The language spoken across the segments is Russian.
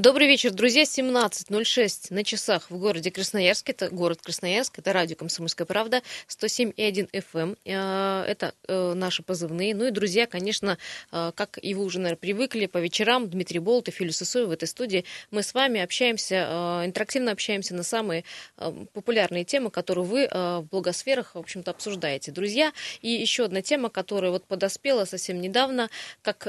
Добрый вечер, друзья. 17.06 на часах в городе Красноярск. Это город Красноярск, это радио «Комсомольская правда», 107,1 FM. Э, это э, наши позывные. Ну и, друзья, конечно, э, как и вы уже, наверное, привыкли, по вечерам Дмитрий Болтов, Юлия Сысоева в этой студии мы с вами общаемся, интерактивно общаемся на самые популярные темы, которые вы в блогосферах, в общем-то, обсуждаете. Друзья, и еще одна тема, которая вот подоспела совсем недавно, как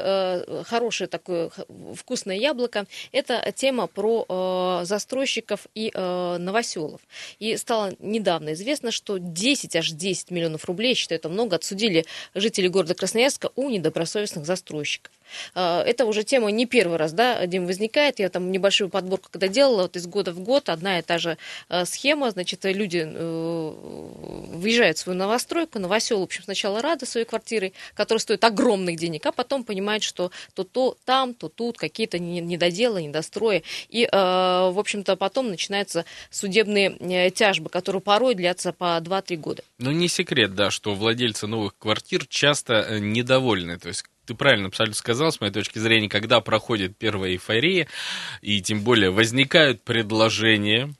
хорошее такое вкусное яблоко, это тема про э, застройщиков и э, новоселов. И стало недавно известно, что 10, аж 10 миллионов рублей, считаю, это много, отсудили жители города Красноярска у недобросовестных застройщиков. Э, это уже тема не первый раз, да, Дим, возникает. Я там небольшую подборку когда делала, вот из года в год одна и та же э, схема, значит, люди э, выезжают в свою новостройку, новосел, в общем, сначала рады своей квартирой, которая стоит огромных денег, а потом понимают, что то, то там, то тут какие-то недоделы, недострои. И, в общем-то, потом начинаются судебные тяжбы, которые порой длятся по 2-3 года. Ну, не секрет, да, что владельцы новых квартир часто недовольны. То есть ты правильно абсолютно сказал, с моей точки зрения, когда проходит первая эйфория, и тем более возникают предложения,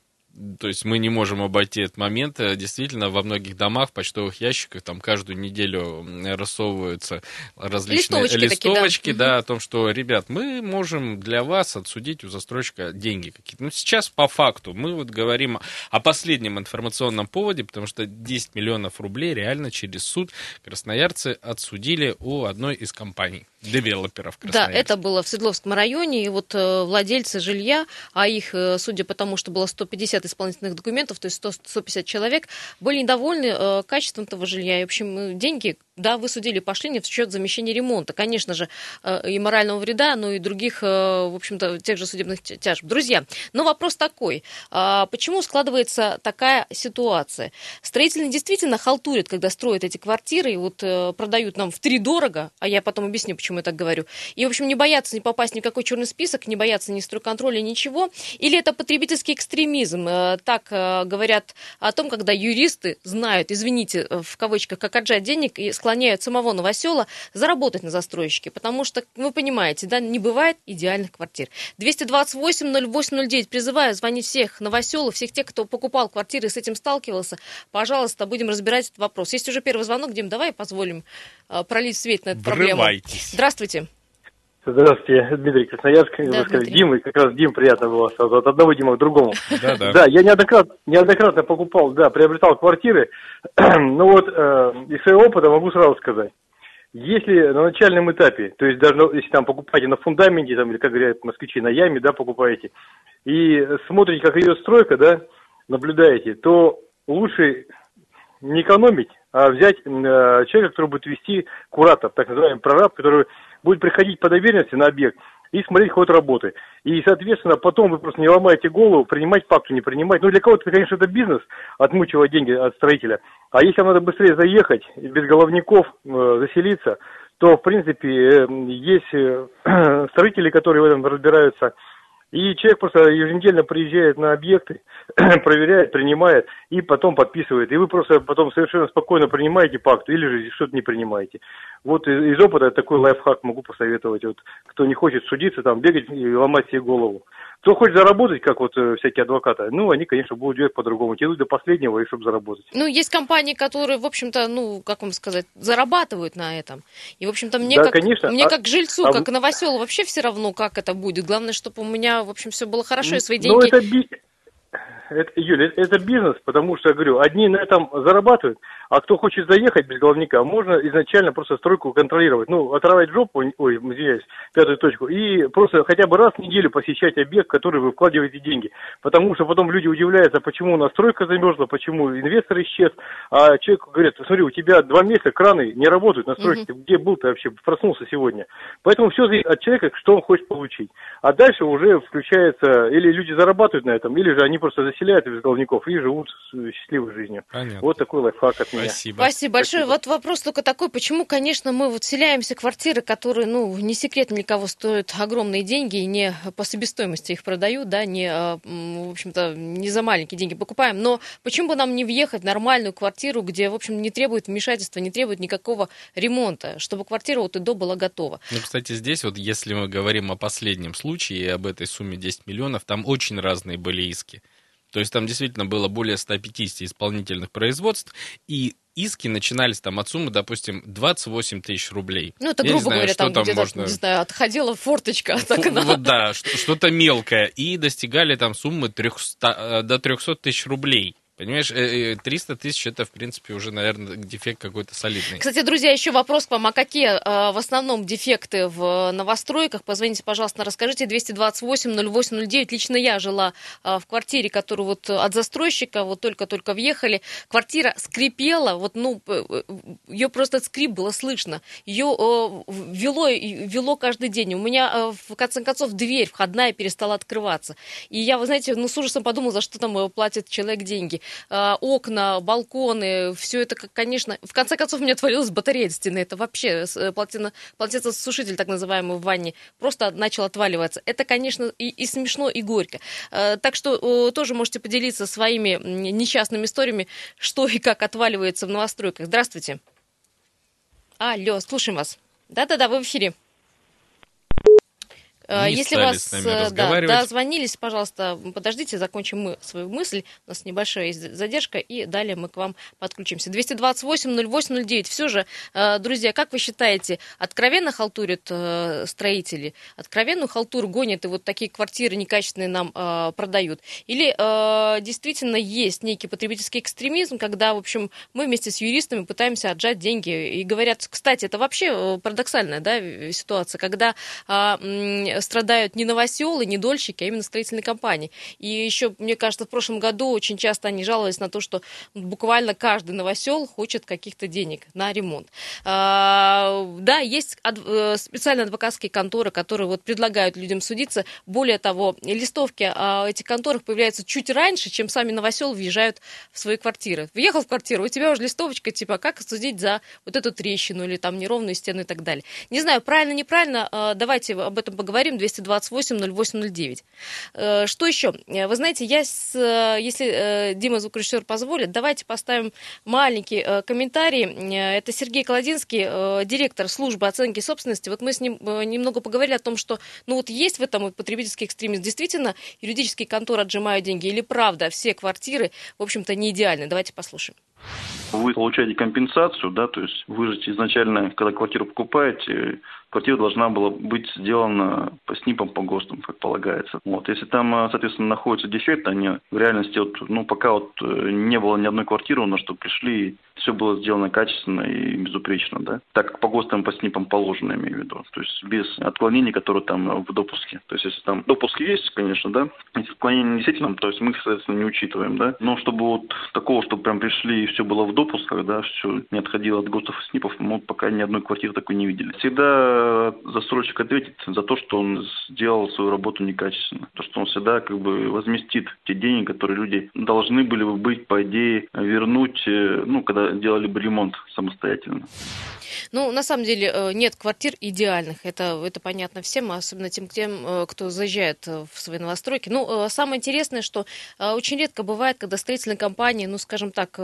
то есть мы не можем обойти этот момент. Э, действительно, во многих домах, в почтовых ящиках, там каждую неделю рассовываются различные листовочки, листовочки такие, да. да, о том, что, ребят, мы можем для вас отсудить у застройщика деньги какие-то. Ну, сейчас по факту мы вот говорим о последнем информационном поводе, потому что 10 миллионов рублей реально через суд красноярцы отсудили у одной из компаний девелоперов Да, это было в Свердловском районе, и вот э, владельцы жилья, а их, э, судя по тому, что было 150 исполнительных документов, то есть 100, 150 человек, были недовольны э, качеством этого жилья. И, в общем, деньги да, вы судили, пошли не в счет замещения ремонта. Конечно же, и морального вреда, но и других, в общем-то, тех же судебных тяжб. Друзья, но вопрос такой. А почему складывается такая ситуация? Строители действительно халтурят, когда строят эти квартиры, и вот продают нам в три дорого, а я потом объясню, почему я так говорю. И, в общем, не боятся не попасть ни в какой черный список, не боятся ни стройконтроля, ничего. Или это потребительский экстремизм? Так говорят о том, когда юристы знают, извините, в кавычках, как отжать денег и склоняют самого новосела заработать на застройщике, потому что, вы понимаете, да, не бывает идеальных квартир. 228-08-09, призываю звонить всех новоселов, всех тех, кто покупал квартиры и с этим сталкивался. Пожалуйста, будем разбирать этот вопрос. Есть уже первый звонок, Дим, давай позволим э, пролить свет на эту проблему. Здравствуйте. Здравствуйте, Дмитрий Красноярск. Да, Дима, как раз Дим приятно было сразу, от одного Дима к другому. Да, да. Да, я неоднократно, неоднократно покупал, да, приобретал квартиры. ну вот, э, из своего опыта могу сразу сказать. Если на начальном этапе, то есть даже если там покупаете на фундаменте, там, или как говорят москвичи, на яме, да, покупаете, и смотрите, как идет стройка, да, наблюдаете, то лучше не экономить, взять э, человека, который будет вести куратор, так называемый прораб, который будет приходить по доверенности на объект и смотреть ход работы. И, соответственно, потом вы просто не ломаете голову, принимать факту, не принимать. Ну, для кого-то, конечно, это бизнес, отмучивать деньги от строителя. А если вам надо быстрее заехать, без головников э, заселиться, то, в принципе, э, есть э, строители, которые в этом разбираются, и человек просто еженедельно приезжает на объекты, проверяет, принимает и потом подписывает. И вы просто потом совершенно спокойно принимаете пакт или же что-то не принимаете. Вот из, из опыта такой лайфхак могу посоветовать. Вот, кто не хочет судиться, там бегать и ломать себе голову. Кто хочет заработать, как вот э, всякие адвокаты, ну, они, конечно, будут делать по-другому. Тянуть до последнего, и чтобы заработать. Ну, есть компании, которые, в общем-то, ну, как вам сказать, зарабатывают на этом. И, в общем-то, мне, да, как, конечно. мне а, как жильцу, а... как новоселу, вообще все равно, как это будет. Главное, чтобы у меня, в общем, все было хорошо, и свои ну, деньги... Ну, это. Это, Юля, это бизнес, потому что, я говорю, одни на этом зарабатывают, а кто хочет заехать без головника, можно изначально просто стройку контролировать. Ну, оторвать жопу, ой, извиняюсь, пятую точку, и просто хотя бы раз в неделю посещать объект, в который вы вкладываете деньги. Потому что потом люди удивляются, почему у нас стройка замерзла, почему инвестор исчез. А человек говорит, смотри, у тебя два месяца краны не работают на стройке, ты где был ты вообще, проснулся сегодня. Поэтому все зависит от человека, что он хочет получить. А дальше уже включается, или люди зарабатывают на этом, или же они просто заселяют выселяют из головников и живут счастливой жизнью. Понятно. Вот такой лайфхак от меня. Спасибо. Спасибо большое. Спасибо. Вот вопрос только такой, почему, конечно, мы вот вселяемся в квартиры, которые, ну, не секрет ни кого стоят огромные деньги, и не по себестоимости их продают, да, не, а, в общем-то, не за маленькие деньги покупаем, но почему бы нам не въехать в нормальную квартиру, где, в общем, не требует вмешательства, не требует никакого ремонта, чтобы квартира от и до была готова. Ну, кстати, здесь вот, если мы говорим о последнем случае и об этой сумме 10 миллионов, там очень разные были иски. То есть там действительно было более 150 исполнительных производств, и иски начинались там от суммы, допустим, 28 тысяч рублей. Ну, это, грубо знаю, говоря, там, там где-то, можно... не знаю, отходила форточка от окна. Вот, да, что-то мелкое. И достигали там суммы 300, э, до 300 тысяч рублей. Понимаешь, 300 э, э, тысяч это, в принципе, уже, наверное, дефект какой-то солидный. Кстати, друзья, еще вопрос к вам. А какие э, в основном дефекты в новостройках? Позвоните, пожалуйста, расскажите. 228-08-09. Лично я жила в квартире, которую вот от застройщика, вот только-только въехали. Квартира скрипела, вот, ну, ее просто скрип было слышно. Ее вело, вело каждый день. У меня, в конце концов, дверь входная перестала открываться. И я, вы знаете, ну, с ужасом подумала, за что там платит человек деньги. Э, окна, балконы, все это, конечно, в конце концов у меня отвалилась батарея от стены. Это вообще э, плотина, плотецосушитель, так называемый, в ванне, просто начал отваливаться. Это, конечно, и, и смешно, и горько. Э, так что тоже можете поделиться своими несчастными историями, что и как отваливается в новостройках. Здравствуйте. Алло, слушаем вас. Да-да-да, вы в эфире. Э, не Если вас э, да, дозвонились, пожалуйста, подождите, закончим мы свою мысль. У нас небольшая есть задержка, и далее мы к вам подключимся. 228-08-09. Все же, э, друзья, как вы считаете, откровенно халтурят строители? Откровенную халтуру гонят и вот такие квартиры некачественные нам продают? Или действительно есть некий потребительский экстремизм, когда, в общем, мы вместе с юристами пытаемся отжать деньги и говорят, кстати, это вообще парадоксальная да, ситуация, когда страдают не новоселы, не дольщики, а именно строительные компании. И еще, мне кажется, в прошлом году очень часто они жаловались на то, что буквально каждый новосел хочет каких-то денег на ремонт. А, да, есть э, специальные адвокатские конторы, которые вот предлагают людям судиться. Более того, листовки о этих конторах появляются чуть раньше, чем сами новосел въезжают в свои квартиры. Въехал в квартиру, у тебя уже листовочка, типа, как судить за вот эту трещину или там неровную стену и так далее. Не знаю, правильно, неправильно, а, давайте об этом поговорим говорим, 228-08-09. Э, что еще? Э, вы знаете, я, с, э, если Дима звукорежиссер позволит, давайте поставим маленький комментарий. Это Сергей Колодинский, директор службы оценки собственности. Вот мы с ним немного поговорили о том, что ну вот есть в этом потребительский экстремизм. Действительно, юридические конторы отжимают деньги или правда все квартиры, в общем-то, не идеальны. Давайте послушаем. Вы получаете компенсацию, да, то есть вы же изначально, когда квартиру покупаете, квартира должна была быть сделана по СНИПам, по ГОСТам, как полагается. Вот. Если там, э, соответственно, находится дефект, они в реальности, вот, ну, пока вот э, не было ни одной квартиры у нас, что пришли, все было сделано качественно и безупречно, да, так как по ГОСТам, по СНИПам положено, имею в виду, то есть без отклонений, которые там в допуске. То есть если там допуск есть, конечно, да, если отклонения действительно, то есть мы их, соответственно, не учитываем, да, но чтобы вот такого, чтобы прям пришли и все было в допусках, да, все не отходило от ГОСТов и СНИПов, мы пока ни одной квартиры такой не видели. Всегда застройщик ответит за то, что он сделал свою работу некачественно. То, что он всегда как бы возместит те деньги, которые люди должны были бы быть, по идее, вернуть, э, ну, когда делали бы ремонт самостоятельно. Ну, на самом деле, э, нет квартир идеальных. Это, это понятно всем, особенно тем, тем, э, кто заезжает в свои новостройки. Ну, самое интересное, что очень редко бывает, когда строительные компании, ну, скажем так,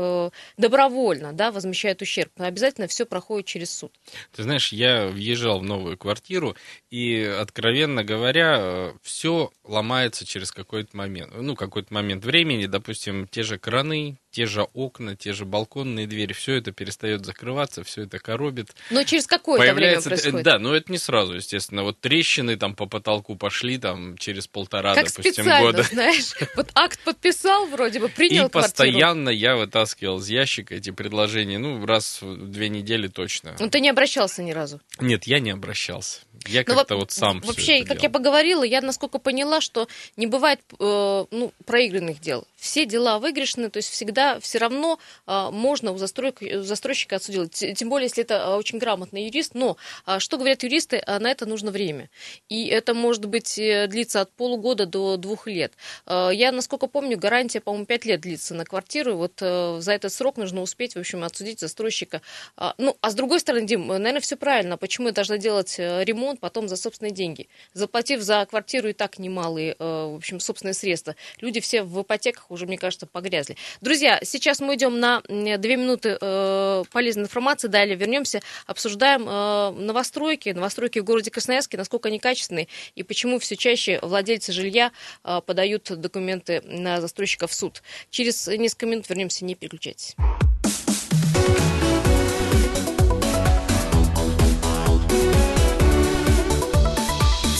добровольно, да, возмещают ущерб. Обязательно все проходит через суд. Ты знаешь, я въезжал в новую квартиру, и, откровенно говоря, все ломается через какой-то момент. Ну, какой-то момент времени, допустим, те же краны, те же окна, те же балконные двери, все это перестает закрываться, все это коробит. Но через какое-то время происходит? Да, но это не сразу, естественно. Вот трещины там по потолку пошли там через полтора, как допустим, специально, года. знаешь, вот акт подписал вроде бы, принял И постоянно я вытаскивал из ящика эти предложения, ну, раз в две недели точно. Ну, ты не обращался ни разу? Нет, я не обращался. Я ну, как-то вот сам Вообще, как делал. я поговорила, я насколько поняла, что не бывает э, ну, проигранных дел все дела выигрышны, то есть всегда все равно а, можно у, застройк, у застройщика отсудить. Тем более, если это а, очень грамотный юрист. Но а, что говорят юристы, а, на это нужно время. И это может быть э, длиться от полугода до двух лет. А, я, насколько помню, гарантия, по-моему, пять лет длится на квартиру. Вот а, за этот срок нужно успеть, в общем, отсудить застройщика. А, ну, а с другой стороны, Дим, наверное, все правильно. Почему я должна делать э, ремонт потом за собственные деньги? Заплатив за квартиру и так немалые, в общем, собственные средства. Люди все в ипотеках уже, мне кажется, погрязли. Друзья, сейчас мы идем на две минуты э, полезной информации. Далее вернемся, обсуждаем э, новостройки, новостройки в городе Красноярске, насколько они качественные и почему все чаще владельцы жилья э, подают документы на застройщика в суд. Через несколько минут вернемся, не переключайтесь.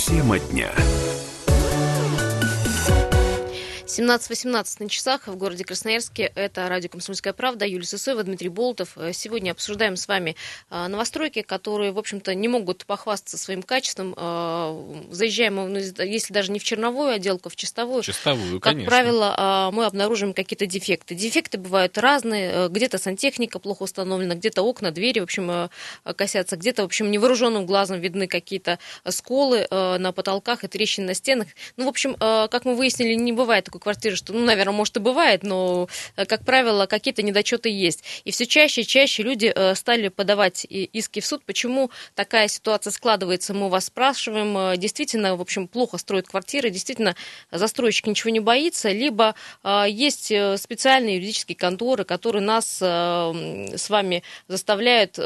Тема дня. 17-18 на часах в городе Красноярске. Это радио «Комсомольская правда». Юлия Сысоева, Дмитрий Болтов. Сегодня обсуждаем с вами а, новостройки, которые, в общем-то, не могут похвастаться своим качеством. А, заезжаем, ну, если даже не в черновую отделку, а в чистовую. Чистовую, как конечно. правило, а, мы обнаружим какие-то дефекты. Дефекты бывают разные. Где-то сантехника плохо установлена, где-то окна, двери, в общем, косятся. Где-то, в общем, невооруженным глазом видны какие-то сколы на потолках и трещины на стенах. Ну, в общем, как мы выяснили, не бывает такой квартиры, что, ну, наверное, может и бывает, но, э, как правило, какие-то недочеты есть. И все чаще и чаще люди э, стали подавать иски в суд. Почему такая ситуация складывается, мы вас спрашиваем. Э, действительно, в общем, плохо строят квартиры, действительно, застройщик ничего не боится, либо есть специальные юридические конторы, которые нас с вами заставляют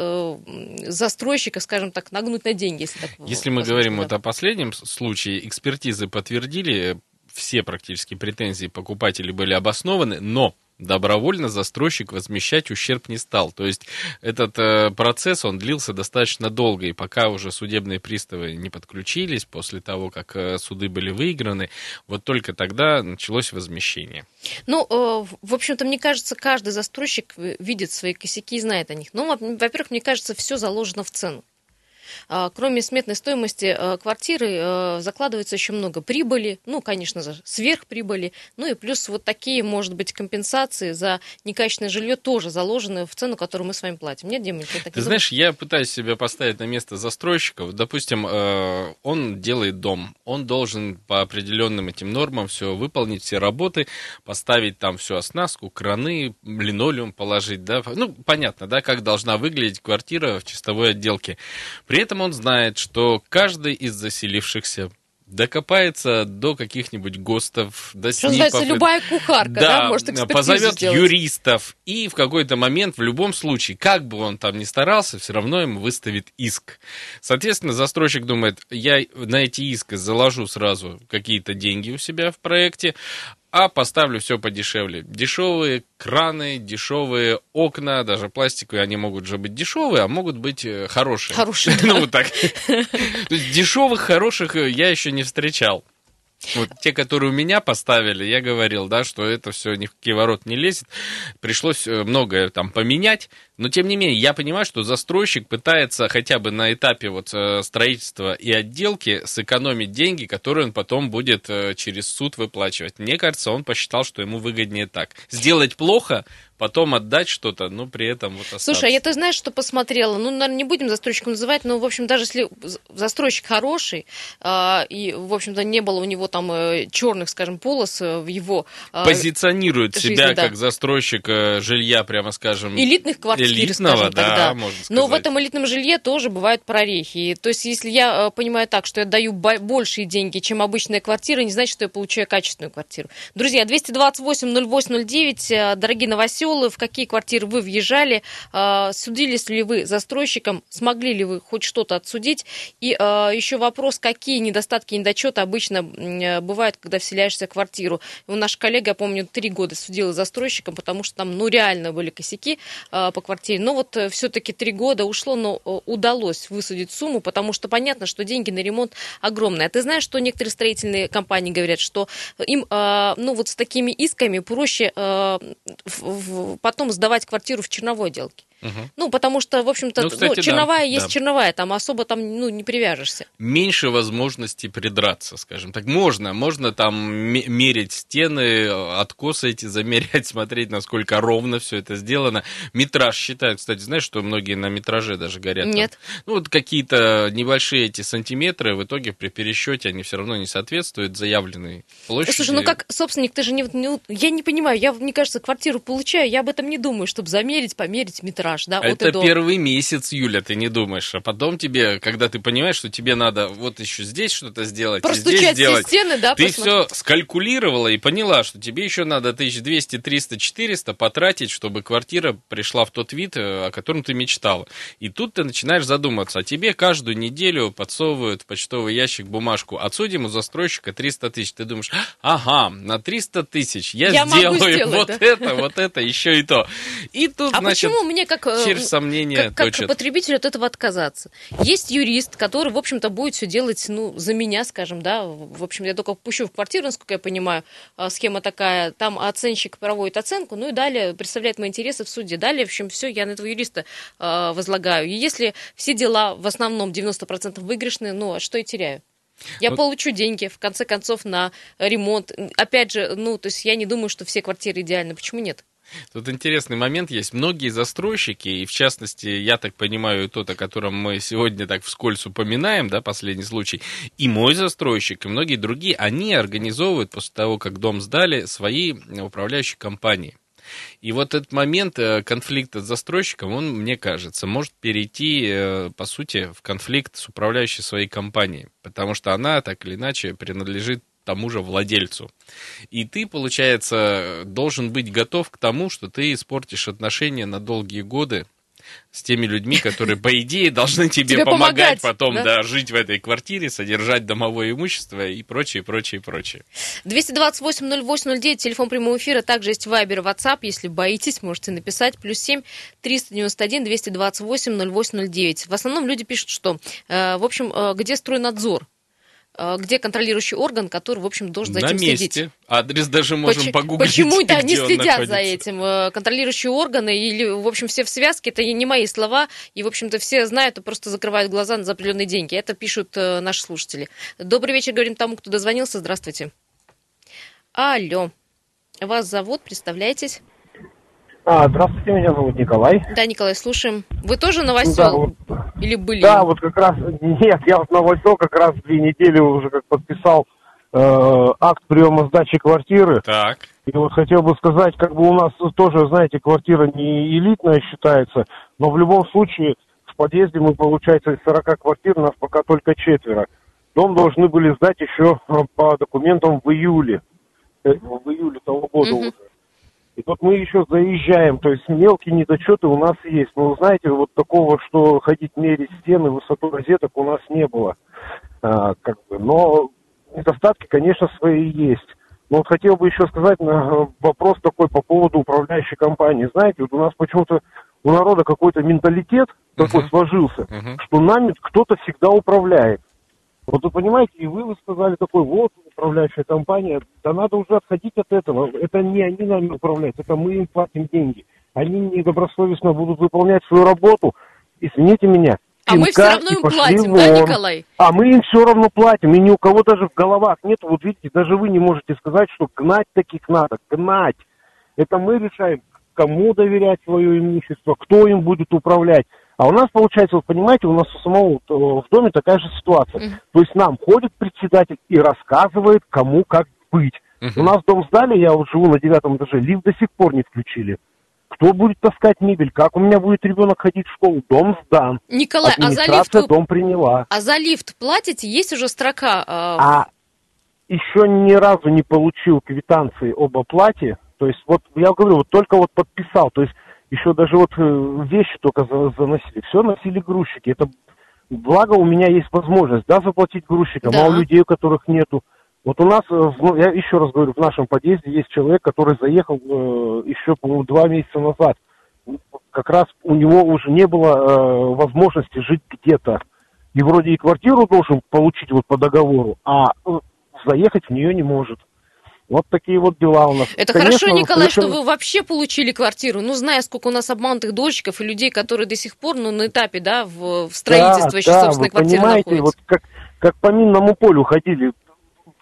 застройщика, скажем так, нагнуть на деньги. Если, так, если мы говорим да. вот о последнем случае, экспертизы подтвердили все практически претензии покупателей были обоснованы, но добровольно застройщик возмещать ущерб не стал. То есть этот э, процесс, он длился достаточно долго, и пока уже судебные приставы не подключились, после того, как э, суды были выиграны, вот только тогда началось возмещение. Ну, э, в общем-то, мне кажется, каждый застройщик видит свои косяки и знает о них. Ну, во-первых, мне кажется, все заложено в цену. А, кроме сметной стоимости э, квартиры э, закладывается еще много прибыли, ну, конечно же, сверхприбыли, ну и плюс вот такие, может быть, компенсации за некачественное жилье тоже заложены в цену, которую мы с вами платим. Нет, Дима, ты так Ты знаешь, я пытаюсь себя поставить на место застройщика. Допустим, э, он делает дом, он должен по определенным этим нормам все выполнить, все работы, поставить там всю оснастку, краны, линолеум положить, да, ну, понятно, да, как должна выглядеть квартира в чистовой отделке. При этом он знает, что каждый из заселившихся докопается до каких-нибудь ГОСТов, до Что СНИПов. называется, любая кухарка, да, да может позовет сделать. юристов, и в какой-то момент, в любом случае, как бы он там ни старался, все равно ему выставит иск. Соответственно, застройщик думает, я на эти иски заложу сразу какие-то деньги у себя в проекте, а поставлю все подешевле. Дешевые краны, дешевые окна, даже пластиковые, они могут же быть дешевые, а могут быть э, хорошие. Хорошие. Ну, вот так. Дешевых, хороших э, я еще не встречал. Вот те, которые у меня поставили, я говорил, да, что это все ни в какие ворот не лезет. Пришлось э, многое там поменять. Но, тем не менее, я понимаю, что застройщик пытается хотя бы на этапе вот э, строительства и отделки сэкономить деньги, которые он потом будет э, через суд выплачивать. Мне кажется, он посчитал, что ему выгоднее так. Сделать плохо, потом отдать что-то, но при этом вот остаться. Слушай, а я ты знаешь, что посмотрела? Ну, наверное, не будем застройщиком называть, но, в общем, даже если застройщик хороший, э, и, в общем-то, не было у него там э, черных, скажем, полос в его... Э, Позиционирует жизни, себя да. как застройщик э, жилья, прямо скажем... Элитных квартир элитного, скажем да, тогда. Можно сказать. Но в этом элитном жилье тоже бывают прорехи. То есть, если я э, понимаю так, что я даю большие деньги, чем обычная квартира, не значит, что я получаю качественную квартиру. Друзья, 228-08-09, э, дорогие новоселы, в какие квартиры вы въезжали, э, судились ли вы застройщиком, смогли ли вы хоть что-то отсудить? И еще вопрос, какие недостатки и недочеты обычно бывают, когда вселяешься в квартиру. У наш коллега, я помню, три года судила застройщиком, потому что там, ну, реально были косяки по квартире. Но вот э, все-таки три года ушло, но э, удалось высудить сумму, потому что понятно, что деньги на ремонт огромные. А ты знаешь, что некоторые строительные компании говорят, что им, э, ну вот с такими исками проще потом сдавать квартиру в черновой отделке. Угу. Ну, потому что, в общем-то, ну, кстати, ну, черновая да, есть да. черновая, там особо там ну, не привяжешься. Меньше возможностей придраться, скажем так. Можно, можно там мерить стены, откосы эти замерять, смотреть, насколько ровно все это сделано. Метраж считают, кстати, знаешь, что многие на метраже даже горят? Нет. Там. Ну, вот какие-то небольшие эти сантиметры, в итоге при пересчете они все равно не соответствуют заявленной площади. Слушай, ну как собственник, ты же не... Ну, я не понимаю, я, мне кажется, квартиру получаю, я об этом не думаю, чтобы замерить, померить метраж, да, Это первый месяц, Юля, ты не думаешь, а потом тебе, когда ты понимаешь, что тебе надо вот еще здесь что-то сделать, Простучать здесь сделать, стены, да, ты посмотри. все скалькулировала и поняла, что тебе еще надо 1200, 300, 400 потратить, чтобы квартира пришла в тот вид, э, о котором ты мечтала. И тут ты начинаешь задуматься, а тебе каждую неделю подсовывают в почтовый ящик бумажку, отсудим у застройщика 300 тысяч. Ты думаешь, ага, на 300 тысяч я, я сделаю сделать, вот да? это, вот это, еще и то. И тут, а значит, почему мне как, э, через сомнение как, как потребителю от этого отказаться? Есть юрист, который, в общем-то, будет все делать, ну, за меня, скажем, да, в общем, я только пущу в квартиру, насколько я понимаю, а, схема такая, там оценщик проводит оценку, ну и далее представляет мои интересы в суде. Далее, в общем, все, я на этого юриста э, возлагаю. И если все дела в основном 90% выигрышные, ну, а что я теряю? Я вот. получу деньги, в конце концов, на ремонт. Опять же, ну, то есть я не думаю, что все квартиры идеальны. Почему нет? Тут интересный момент есть. Многие застройщики, и в частности, я так понимаю, тот, о котором мы сегодня так вскользь упоминаем, да, последний случай, и мой застройщик, и многие другие, они организовывают после того, как дом сдали, свои управляющие компании. И вот этот момент э, конфликта с застройщиком, он, мне кажется, может перейти, э, по сути, в конфликт с управляющей своей компанией, потому что она так или иначе принадлежит тому же владельцу. И ты, получается, должен быть готов к тому, что ты испортишь отношения на долгие годы с теми людьми, которые, по идее, должны тебе, тебе помогать, помогать потом, да? да, жить в этой квартире, содержать домовое имущество и прочее, прочее, прочее. 228-08-09, телефон прямого эфира, также есть Вайбер, WhatsApp, если боитесь, можете написать, плюс 7 391 228 0809. В основном люди пишут, что, э, в общем, э, где стройнадзор? Э, где контролирующий орган, который, в общем, должен за этим На месте. следить. Адрес даже можем Поч- погуглить. Почему да, не следят за этим? Э, контролирующие органы или, в общем, все в связке, это не мои слова, и, в общем-то, все знают и просто закрывают глаза за определенные деньги. Это пишут э, наши слушатели. Добрый вечер, говорим тому, кто дозвонился. Здравствуйте. Алло. Вас зовут, представляйтесь. А, здравствуйте, меня зовут Николай. Да, Николай, слушаем. Вы тоже новосел? Да, вот, Или были? Да, вот как раз, нет, я вот новосел как раз две недели уже как подписал э, акт приема сдачи квартиры. Так. И вот хотел бы сказать, как бы у нас тоже, знаете, квартира не элитная считается, но в любом случае в подъезде мы, получается, из 40 квартир, нас пока только четверо. Дом должны были сдать еще э, по документам в июле. Э, в июле того года угу. уже. И вот мы еще заезжаем, то есть мелкие недочеты у нас есть. Но знаете, вот такого, что ходить мерить стены, высоту розеток у нас не было. А, как бы, но недостатки, конечно, свои есть. Но вот хотел бы еще сказать на вопрос такой по поводу управляющей компании. Знаете, вот у нас почему-то у народа какой-то менталитет uh-huh. такой сложился, uh-huh. что нами кто-то всегда управляет. Вот вы понимаете, и вы, вы сказали такой, вот, управляющая компания, да надо уже отходить от этого. Это не они нами управляют, это мы им платим деньги. Они недобросовестно будут выполнять свою работу. Извините меня. А мы все равно им платим, да, Николай? А мы им все равно платим, и ни у кого даже в головах нет. Вот видите, даже вы не можете сказать, что гнать таких надо, гнать. Это мы решаем, кому доверять свое имущество, кто им будет управлять. А у нас получается, вот понимаете, у нас у самого э, в доме такая же ситуация. Uh-huh. То есть нам ходит председатель и рассказывает, кому как быть. Uh-huh. У нас дом сдали, я вот живу на девятом этаже, лифт до сих пор не включили. Кто будет таскать мебель? Как у меня будет ребенок ходить в школу? Дом сдан. Николай, а за лифт вы... дом приняла. А за лифт платите? Есть уже строка? Э... А еще ни разу не получил квитанции об оплате. То есть вот я говорю, вот только вот подписал. То есть еще даже вот э, вещи только заносили. Все носили грузчики. Это благо у меня есть возможность, да, заплатить грузчикам, да. а у людей, у которых нету. Вот у нас, э, я еще раз говорю, в нашем подъезде есть человек, который заехал э, еще, по-моему, два месяца назад. Как раз у него уже не было возможности жить где-то. И вроде и квартиру должен получить вот по договору, а заехать в нее не может. Вот такие вот дела у нас. Это Конечно, хорошо, Николай, совершенно... что вы вообще получили квартиру. Ну, зная, сколько у нас обманутых дольщиков и людей, которые до сих пор, ну, на этапе, да, в, в строительстве да, еще да, собственной квартиры понимаете, находятся. вот как, как по минному полю ходили,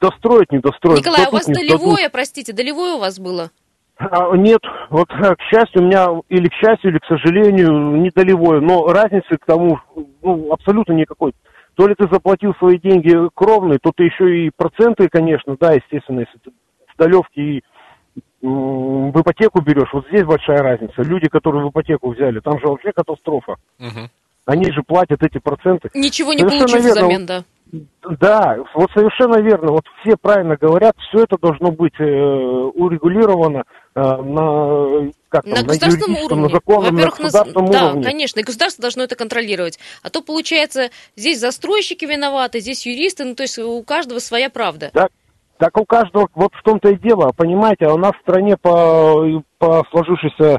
достроить, не достроить. Николай, у вас долевое, простите, долевое у вас было? А, нет, вот к счастью, у меня или к счастью, или к сожалению, не долевое, но разницы к тому ну, абсолютно никакой. То ли ты заплатил свои деньги кровные, то ты еще и проценты, конечно, да, естественно, если ты с долевки и в ипотеку берешь, вот здесь большая разница. Люди, которые в ипотеку взяли, там же вообще катастрофа. Угу. Они же платят эти проценты. Ничего не получив взамен, да. Да, вот совершенно верно. Вот все правильно говорят, все это должно быть э, урегулировано э, на как там, на государственном на уровне. На законном, Во-первых, на государственном на... уровне. Да, конечно, и государство должно это контролировать. А то получается, здесь застройщики виноваты, здесь юристы, ну то есть у каждого своя правда. Так, так у каждого, вот в том-то и дело, понимаете, а у нас в стране по, по сложившейся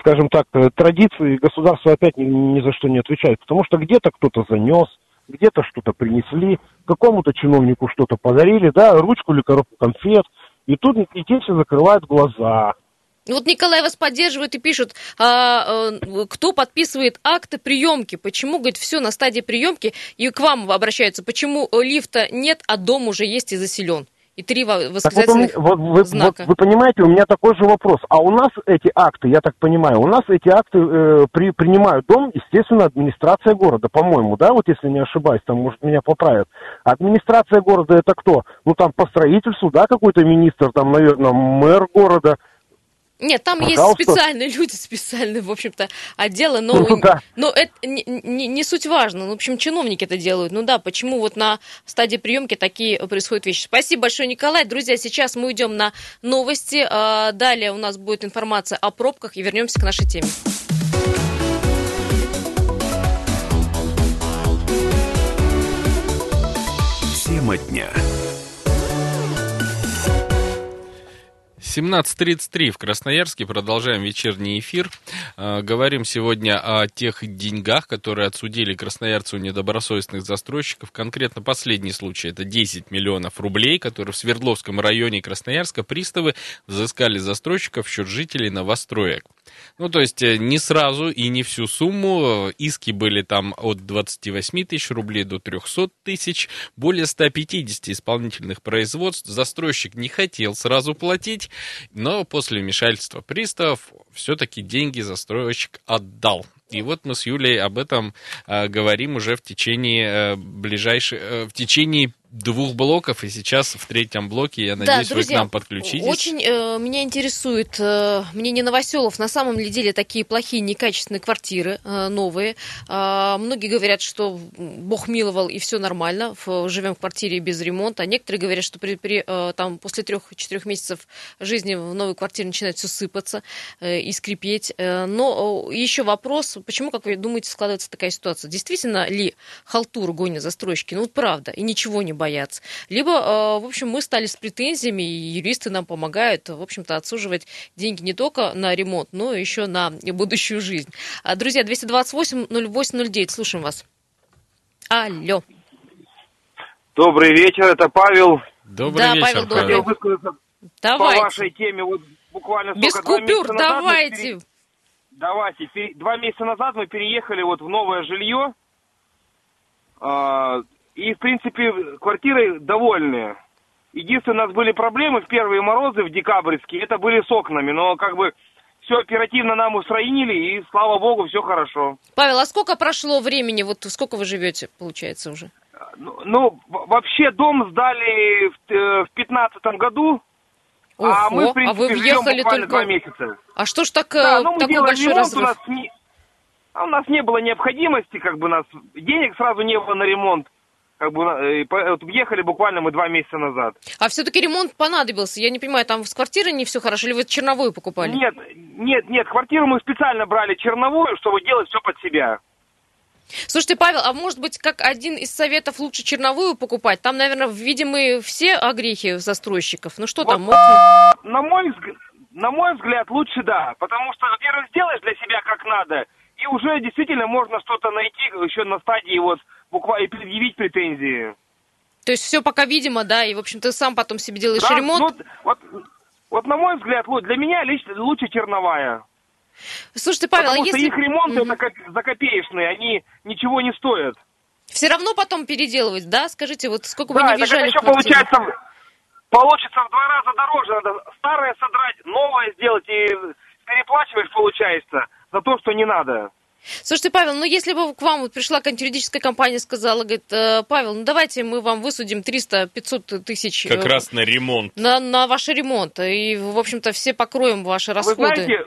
скажем так, традиции государство опять ни, ни за что не отвечает, потому что где-то кто-то занес, где-то что-то принесли, какому-то чиновнику что-то подарили, да, ручку или коробку конфет, и тут и те все закрывают глаза. Вот Николай вас поддерживает и пишет, а, а, кто подписывает акты приемки, почему, говорит, все на стадии приемки, и к вам обращаются, почему лифта нет, а дом уже есть и заселен и три восклицательных вот, вот, вы, знака. Вот, вы понимаете, у меня такой же вопрос. А у нас эти акты, я так понимаю, у нас эти акты э, при, принимают дом, естественно, администрация города, по-моему, да, вот если не ошибаюсь, там, может, меня поправят. Администрация города это кто? Ну, там по строительству, да, какой-то министр, там, наверное, мэр города – нет, там Пожалуйста. есть специальные люди, специальные, в общем-то, отделы, но, ну, да. но это не, не, не суть важно. Ну, в общем, чиновники это делают. Ну да, почему вот на стадии приемки такие происходят вещи. Спасибо большое, Николай. Друзья, сейчас мы уйдем на новости. А, далее у нас будет информация о пробках и вернемся к нашей теме. Тема дня. 17.33 в Красноярске. Продолжаем вечерний эфир. А, говорим сегодня о тех деньгах, которые отсудили красноярцу недобросовестных застройщиков. Конкретно последний случай. Это 10 миллионов рублей, которые в Свердловском районе Красноярска приставы взыскали застройщиков в счет жителей новостроек. Ну, то есть э, не сразу и не всю сумму. Иски были там от 28 тысяч рублей до 300 тысяч. Более 150 исполнительных производств. Застройщик не хотел сразу платить, но после вмешательства приставов все-таки деньги застройщик отдал. И вот мы с Юлей об этом э, говорим уже в течение э, ближайших, э, в течение двух блоков, и сейчас в третьем блоке, я надеюсь, да, друзья, вы к нам подключитесь. Очень э, меня интересует э, мнение Новоселов. На самом ли деле такие плохие, некачественные квартиры э, новые? Э, многие говорят, что Бог миловал и все нормально, в, живем в квартире без ремонта. Некоторые говорят, что при, при, э, там, после трех-четырех месяцев жизни в новой квартире начинает все сыпаться э, и скрипеть. Э, но э, еще вопрос, почему, как вы думаете, складывается такая ситуация? Действительно ли халтуру гонят застройщики? Ну, правда, и ничего не бояться. Либо, э, в общем, мы стали с претензиями, и юристы нам помогают, в общем-то, отсуживать деньги не только на ремонт, но еще на будущую жизнь. А, друзья, 228-08-09, слушаем вас. Алло. Добрый вечер, это Павел. Добрый да, вечер, Павел. Павел. Хотел высказаться Давайте. по вашей теме. Вот буквально Без купюр, давайте. Пере... Давайте. Два месяца назад мы переехали вот в новое жилье. А, и, в принципе, квартиры довольны. Единственное, у нас были проблемы в первые морозы, в декабрьские, это были с окнами, но как бы все оперативно нам устроили, и, слава богу, все хорошо. Павел, а сколько прошло времени, вот сколько вы живете, получается, уже? Ну, ну вообще дом сдали в 2015 э, году, Ого, а мы, в принципе, а вы въехали только... два месяца. А что ж так, да, ну, такой большой ремонт, разрыв? У нас, не... а у нас не было необходимости, как бы нас, денег сразу не было на ремонт как бы э, вот въехали буквально мы два месяца назад. А все-таки ремонт понадобился. Я не понимаю, там с квартиры не все хорошо, или вы черновую покупали? Нет, нет, нет, квартиру мы специально брали черновую, чтобы делать все под себя. Слушайте, Павел, а может быть, как один из советов лучше черновую покупать? Там, наверное, видимы все огрехи застройщиков. Ну что вот, там, можно? На мой, на мой взгляд, лучше да. Потому что, во-первых, сделаешь для себя как надо, и уже действительно можно что-то найти еще на стадии вот буквально предъявить претензии. То есть все пока видимо, да, и, в общем, ты сам потом себе делаешь да, ремонт? Ну, вот, вот, на мой взгляд, для меня лично лучше черновая. Слушайте, Павел, Потому а что если... их ремонты угу. это закопеечные, они ничего не стоят. Все равно потом переделывать, да? Скажите, вот сколько да, вы не въезжали еще получается, получится в два раза дороже. Надо старое содрать, новое сделать, и переплачиваешь, получается, за то, что не надо. Слушайте, Павел, ну если бы к вам пришла какая-нибудь юридическая компания и сказала, говорит, «Э, Павел, ну давайте мы вам высудим 300-500 тысяч... Как э, раз на ремонт. На, на ваш ремонт. И, в общем-то, все покроем ваши расходы. Вы знаете,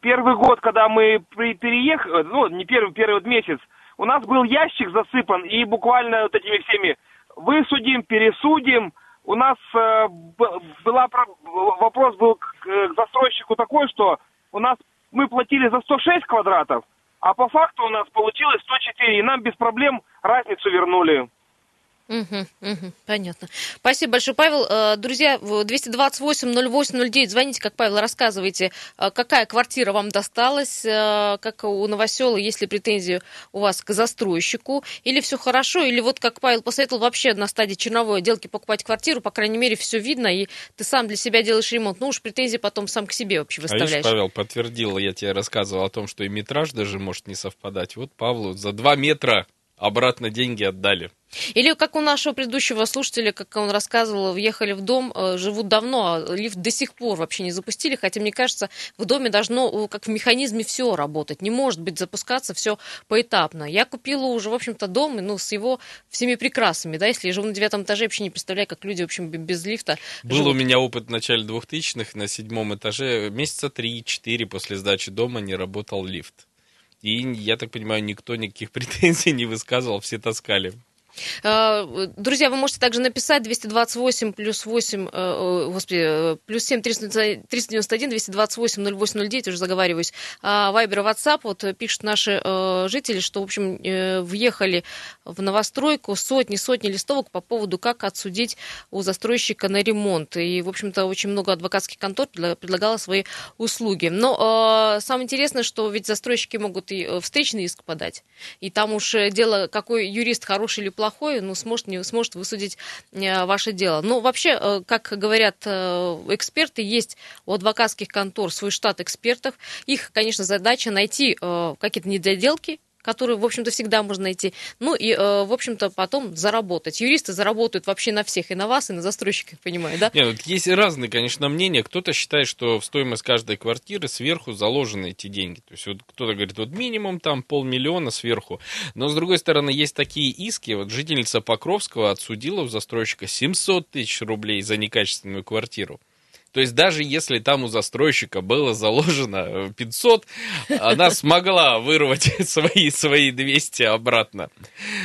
первый год, когда мы переехали, ну, не первый, первый вот месяц, у нас был ящик засыпан, и буквально вот этими всеми высудим, пересудим. У нас э, была, вопрос был к, к застройщику такой, что у нас мы платили за 106 квадратов, а по факту у нас получилось 104, и нам без проблем разницу вернули. Угу, угу, понятно. Спасибо большое, Павел. Э, друзья, 228-08-09, звоните, как Павел, рассказывайте, э, какая квартира вам досталась, э, как у Новосела, есть ли претензии у вас к застройщику, или все хорошо, или вот как Павел посоветовал вообще на стадии черновой отделки покупать квартиру, по крайней мере, все видно, и ты сам для себя делаешь ремонт. Ну уж претензии потом сам к себе вообще выставляешь. А видишь, Павел подтвердил, я тебе рассказывал о том, что и метраж даже может не совпадать. Вот Павлу за два метра обратно деньги отдали. Или как у нашего предыдущего слушателя, как он рассказывал, въехали в дом, э, живут давно, а лифт до сих пор вообще не запустили, хотя, мне кажется, в доме должно, как в механизме, все работать. Не может быть запускаться все поэтапно. Я купила уже, в общем-то, дом, ну, с его всеми прекрасами, да, если я живу на девятом этаже, вообще не представляю, как люди, в общем, без лифта Был живут. у меня опыт в начале двухтысячных, на седьмом этаже, месяца три-четыре после сдачи дома не работал лифт. И, я так понимаю, никто никаких претензий не высказывал, все таскали. Э, друзья, вы можете также написать 228 плюс 8, э, господи, э, плюс 7 391 228 0809, уже заговариваюсь. Вайбер и WhatsApp, вот пишут наши жители, что, в общем, въехали в новостройку сотни-сотни листовок по поводу, как отсудить у застройщика на ремонт. И, в общем-то, очень много адвокатских контор предлагало свои услуги. Но самое интересное, что ведь застройщики могут и встречный иск подать. И там уж дело, какой юрист хороший или плохой, плохой, ну, сможет, не сможет высудить э, ваше дело. Ну, вообще, э, как говорят э, эксперты, есть у адвокатских контор свой штат экспертов. Их, конечно, задача найти какие-то недоделки, которую, в общем-то, всегда можно найти. Ну и, э, в общем-то, потом заработать. Юристы заработают вообще на всех, и на вас, и на застройщиках, понимаю, да? Нет, есть разные, конечно, мнения. Кто-то считает, что в стоимость каждой квартиры сверху заложены эти деньги. То есть вот кто-то говорит, вот минимум там полмиллиона сверху. Но, с другой стороны, есть такие иски. Вот жительница Покровского отсудила у застройщика 700 тысяч рублей за некачественную квартиру. То есть даже если там у застройщика было заложено 500, она смогла вырвать свои, свои 200 обратно.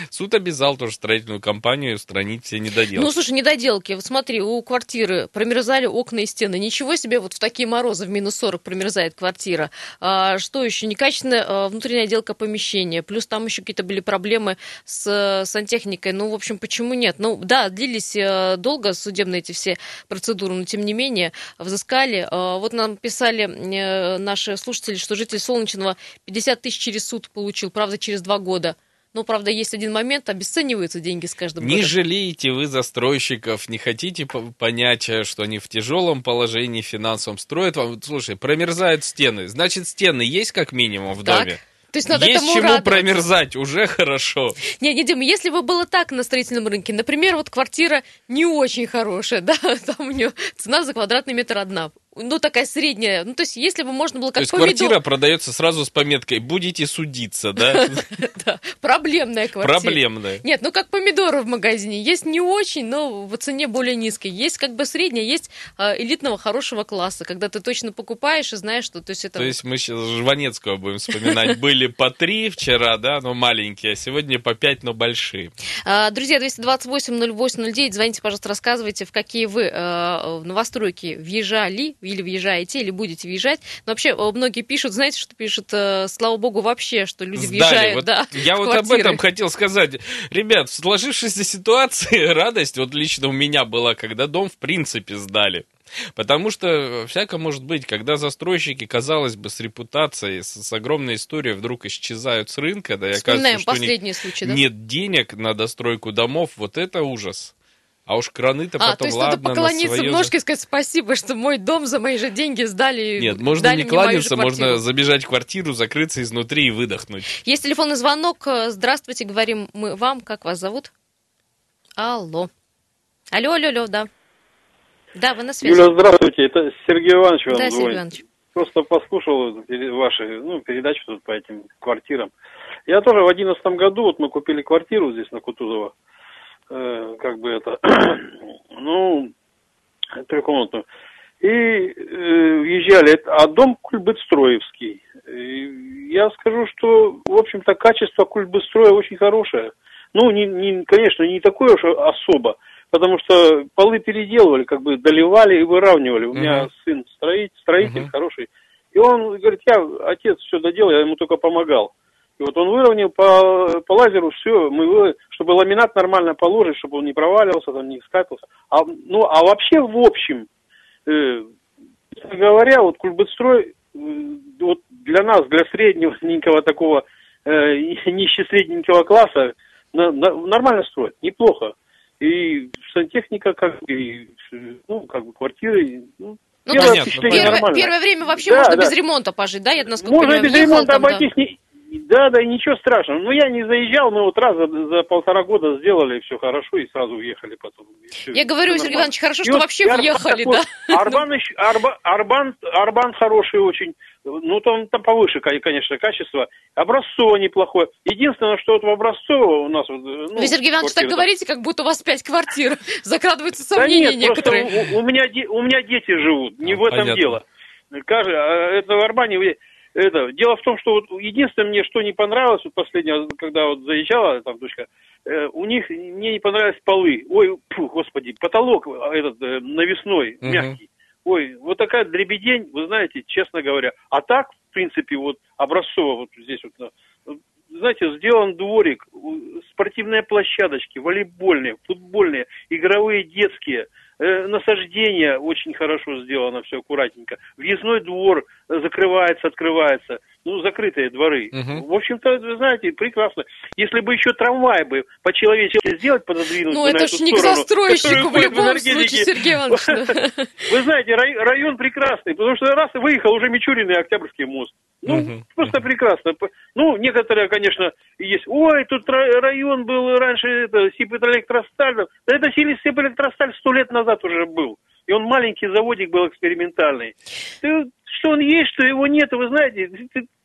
Суд обязал тоже строительную компанию устранить все недоделки. Ну, слушай, недоделки. Вот смотри, у квартиры промерзали окна и стены. Ничего себе, вот в такие морозы в минус 40 промерзает квартира. А, что еще? Некачественная а, внутренняя отделка помещения. Плюс там еще какие-то были проблемы с сантехникой. Ну, в общем, почему нет? Ну, да, длились а, долго судебные эти все процедуры, но тем не менее взыскали. А, вот нам писали э, наши слушатели, что житель Солнечного 50 тысяч через суд получил, правда, через два года. Ну, правда, есть один момент, обесцениваются деньги с каждым не годом. Не жалеете вы застройщиков, не хотите понять, э, что они в тяжелом положении финансовом строят вам. Слушай, промерзают стены. Значит, стены есть как минимум в так. доме? То есть надо есть этому чему радоваться. промерзать, уже хорошо. Не, не, Дима, если бы было так на строительном рынке, например, вот квартира не очень хорошая, да, там у нее цена за квадратный метр одна, ну, такая средняя. Ну, то есть, если бы можно было как То есть, помидор... квартира продается сразу с пометкой «будете судиться», да? Да, проблемная квартира. Проблемная. Нет, ну, как помидоры в магазине. Есть не очень, но в цене более низкой. Есть как бы средняя, есть а, элитного хорошего класса, когда ты точно покупаешь и знаешь, что... То есть, это... То есть мы сейчас Жванецкого будем вспоминать. Были по три вчера, да, но маленькие, а сегодня по пять, но большие. А, друзья, 228-08-09, звоните, пожалуйста, рассказывайте, в какие вы а, новостройки въезжали, или въезжаете, или будете въезжать. Но вообще э, многие пишут, знаете, что пишут, э, слава богу, вообще, что люди Сдали. въезжают, вот да, Я вот об этом хотел сказать. Ребят, в сложившейся ситуации радость, вот лично у меня была, когда дом в принципе сдали. Потому что всяко может быть, когда застройщики, казалось бы, с репутацией, с, с огромной историей вдруг исчезают с рынка, да, и оказывается, что последний случай, да? нет денег на достройку домов, вот это ужас. А уж краны-то а, потом, то есть ладно, надо поклониться свое... в ножки и сказать спасибо, что мой дом за мои же деньги сдали. Нет, можно дали не кланяться, можно забежать в квартиру, закрыться изнутри и выдохнуть. Есть телефонный звонок. Здравствуйте, говорим мы вам. Как вас зовут? Алло. Алло, алло, алло, да. Да, вы на связи. Юля, здравствуйте. Это Сергей Иванович вам Да, звонит. Сергей Иванович. Просто послушал ваши ну, передачи тут по этим квартирам. Я тоже в одиннадцатом году, вот мы купили квартиру здесь на Кутузово, э, как бы это, ну, трехкомнатную. И э, въезжали, а дом Кульбытстроевский. И я скажу, что, в общем-то, качество Кульбытстроя очень хорошее. Ну, не, не, конечно, не такое уж особо, потому что полы переделывали, как бы доливали и выравнивали. У uh-huh. меня сын строитель, строитель uh-huh. хороший. И он говорит, я, отец все доделал, я ему только помогал. И вот он выровнял по, по лазеру все, мы, чтобы ламинат нормально положить, чтобы он не проваливался, там, не скатился. А, ну, а вообще, в общем, э, говоря, вот Кульбытстрой, э, вот для нас, для среднего такого, э, нище средненького класса, на, на, нормально строят, неплохо. И сантехника, как и, ну, как бы квартиры, ну, ну, первое, первое, первое время вообще да, можно да. без ремонта пожить, да? Я, насколько можно понимаю, без ремонта обойтись, да. не, да, да, ничего страшного. Ну, я не заезжал, мы вот раз за, за полтора года сделали все хорошо и сразу уехали потом. Все, я говорю, Сергей Иванович, хорошо, что и вообще въехали, да? Арбан, Арбан, Арбан, Арбан хороший очень. Ну, там, там повыше, конечно, качество. Образцово неплохое. Единственное, что вот в Образцово у нас... Ну, Вы, Сергей Иванович, так говорите, как будто у вас пять квартир. Закрадываются сомнения да нет, некоторые. У, у, меня, у меня дети живут, не а, в этом понятно. дело. Каждый, а это в Арбане это, дело в том, что вот единственное мне, что не понравилось, вот последнее, когда вот заезжала там дочка, э, у них мне не понравились полы. Ой, фу, господи, потолок этот э, навесной, uh-huh. мягкий. Ой, вот такая дребедень, вы знаете, честно говоря. А так, в принципе, вот образцово вот здесь вот, знаете, сделан дворик, спортивные площадочки, волейбольные, футбольные, игровые, детские – Э, насаждение очень хорошо сделано, все аккуратненько. Въездной двор закрывается, открывается. Ну, закрытые дворы. Угу. В общем-то, вы знаете, прекрасно. Если бы еще трамвай бы по-человечески сделать, пододвинуть Ну, это ж не к застройщику в любом случае, Сергей Иванович. Вы знаете, район прекрасный, потому что раз выехал уже Мичурин и Октябрьский мост. Ну, угу. просто прекрасно. Ну, некоторые, конечно, есть. Ой, тут район был раньше, это, Сибэлектросталь. Да это Сибэлектросталь сто лет назад уже был. И он маленький заводик был экспериментальный. Что он есть, что его нет, вы знаете,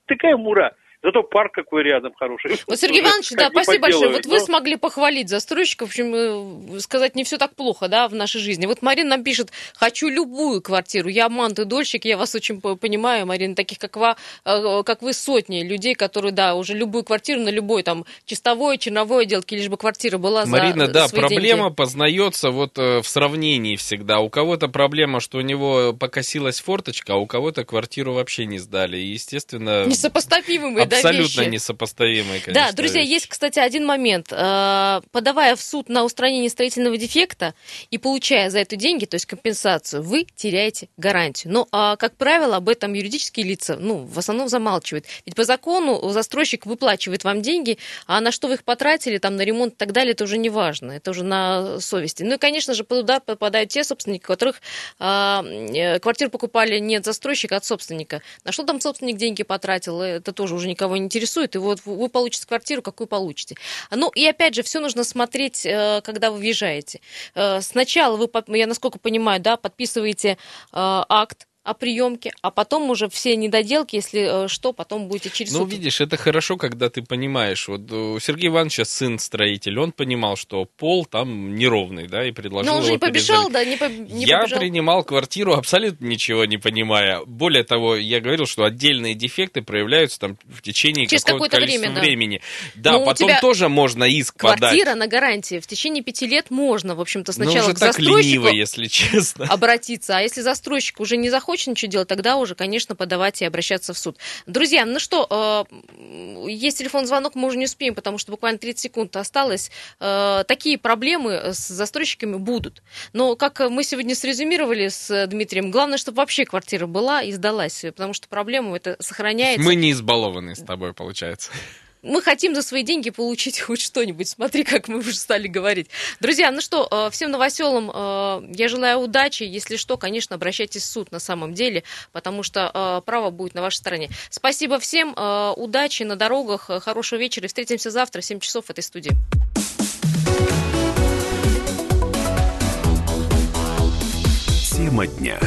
такая мура. Зато парк какой рядом хороший. Вот, Сергей Иванович, да, спасибо большое. Вот но... вы смогли похвалить застройщиков, в общем, э, сказать, не все так плохо, да, в нашей жизни. Вот Марина нам пишет, хочу любую квартиру, я мант и дольщик, я вас очень понимаю, Марина, таких, как вы, э, как вы сотни людей, которые, да, уже любую квартиру на любой, там, чистовой, черновой отделке, лишь бы квартира была Марина, за да, свои проблема деньги. познается вот э, в сравнении всегда. У кого-то проблема, что у него покосилась форточка, а у кого-то квартиру вообще не сдали. И, естественно... Несопоставимые, Абсолютно вещи. несопоставимые, конечно. Да, друзья, вещи. есть, кстати, один момент. Э, подавая в суд на устранение строительного дефекта и получая за это деньги, то есть компенсацию, вы теряете гарантию. Но, а, как правило, об этом юридические лица, ну, в основном замалчивают. Ведь по закону застройщик выплачивает вам деньги, а на что вы их потратили, там, на ремонт и так далее, это уже не важно, это уже на совести. Ну и, конечно же, под удар попадают те собственники, которых а, э, квартиру покупали не от застройщика, а от собственника. На что там собственник деньги потратил, это тоже уже никого не интересует, и вот вы получите квартиру, какую получите. Ну, и опять же, все нужно смотреть, э, когда вы въезжаете. Э, сначала вы, я насколько понимаю, да, подписываете э, акт о приемке, а потом уже все недоделки, если что, потом будете через Ну, суд. видишь, это хорошо, когда ты понимаешь. Вот у Сергея Ивановича сын строитель, он понимал, что пол там неровный, да, и предложил Но он же не побежал, да, не, по, не Я побежал. принимал квартиру абсолютно ничего не понимая. Более того, я говорил, что отдельные дефекты проявляются там в течение Через какое-то время, да. времени. Да, Но у потом тоже можно иск Квартира подать. на гарантии. В течение пяти лет можно, в общем-то, Но сначала уже к так застройщику лениво, если честно. обратиться. А если застройщик уже не захочет захочет ничего делать, тогда уже, конечно, подавать и обращаться в суд. Друзья, ну что, э, есть телефон звонок, мы уже не успеем, потому что буквально 30 секунд осталось. Э, такие проблемы с застройщиками будут. Но, как мы сегодня срезюмировали с Дмитрием, главное, чтобы вообще квартира была и сдалась, потому что проблема это сохраняется. Мы не избалованы с тобой, получается мы хотим за свои деньги получить хоть что-нибудь. Смотри, как мы уже стали говорить. Друзья, ну что, э, всем новоселам э, я желаю удачи. Если что, конечно, обращайтесь в суд на самом деле, потому что э, право будет на вашей стороне. Спасибо всем, удачи на дорогах, хорошего вечера и встретимся завтра в 7 часов в этой студии. Тема дня.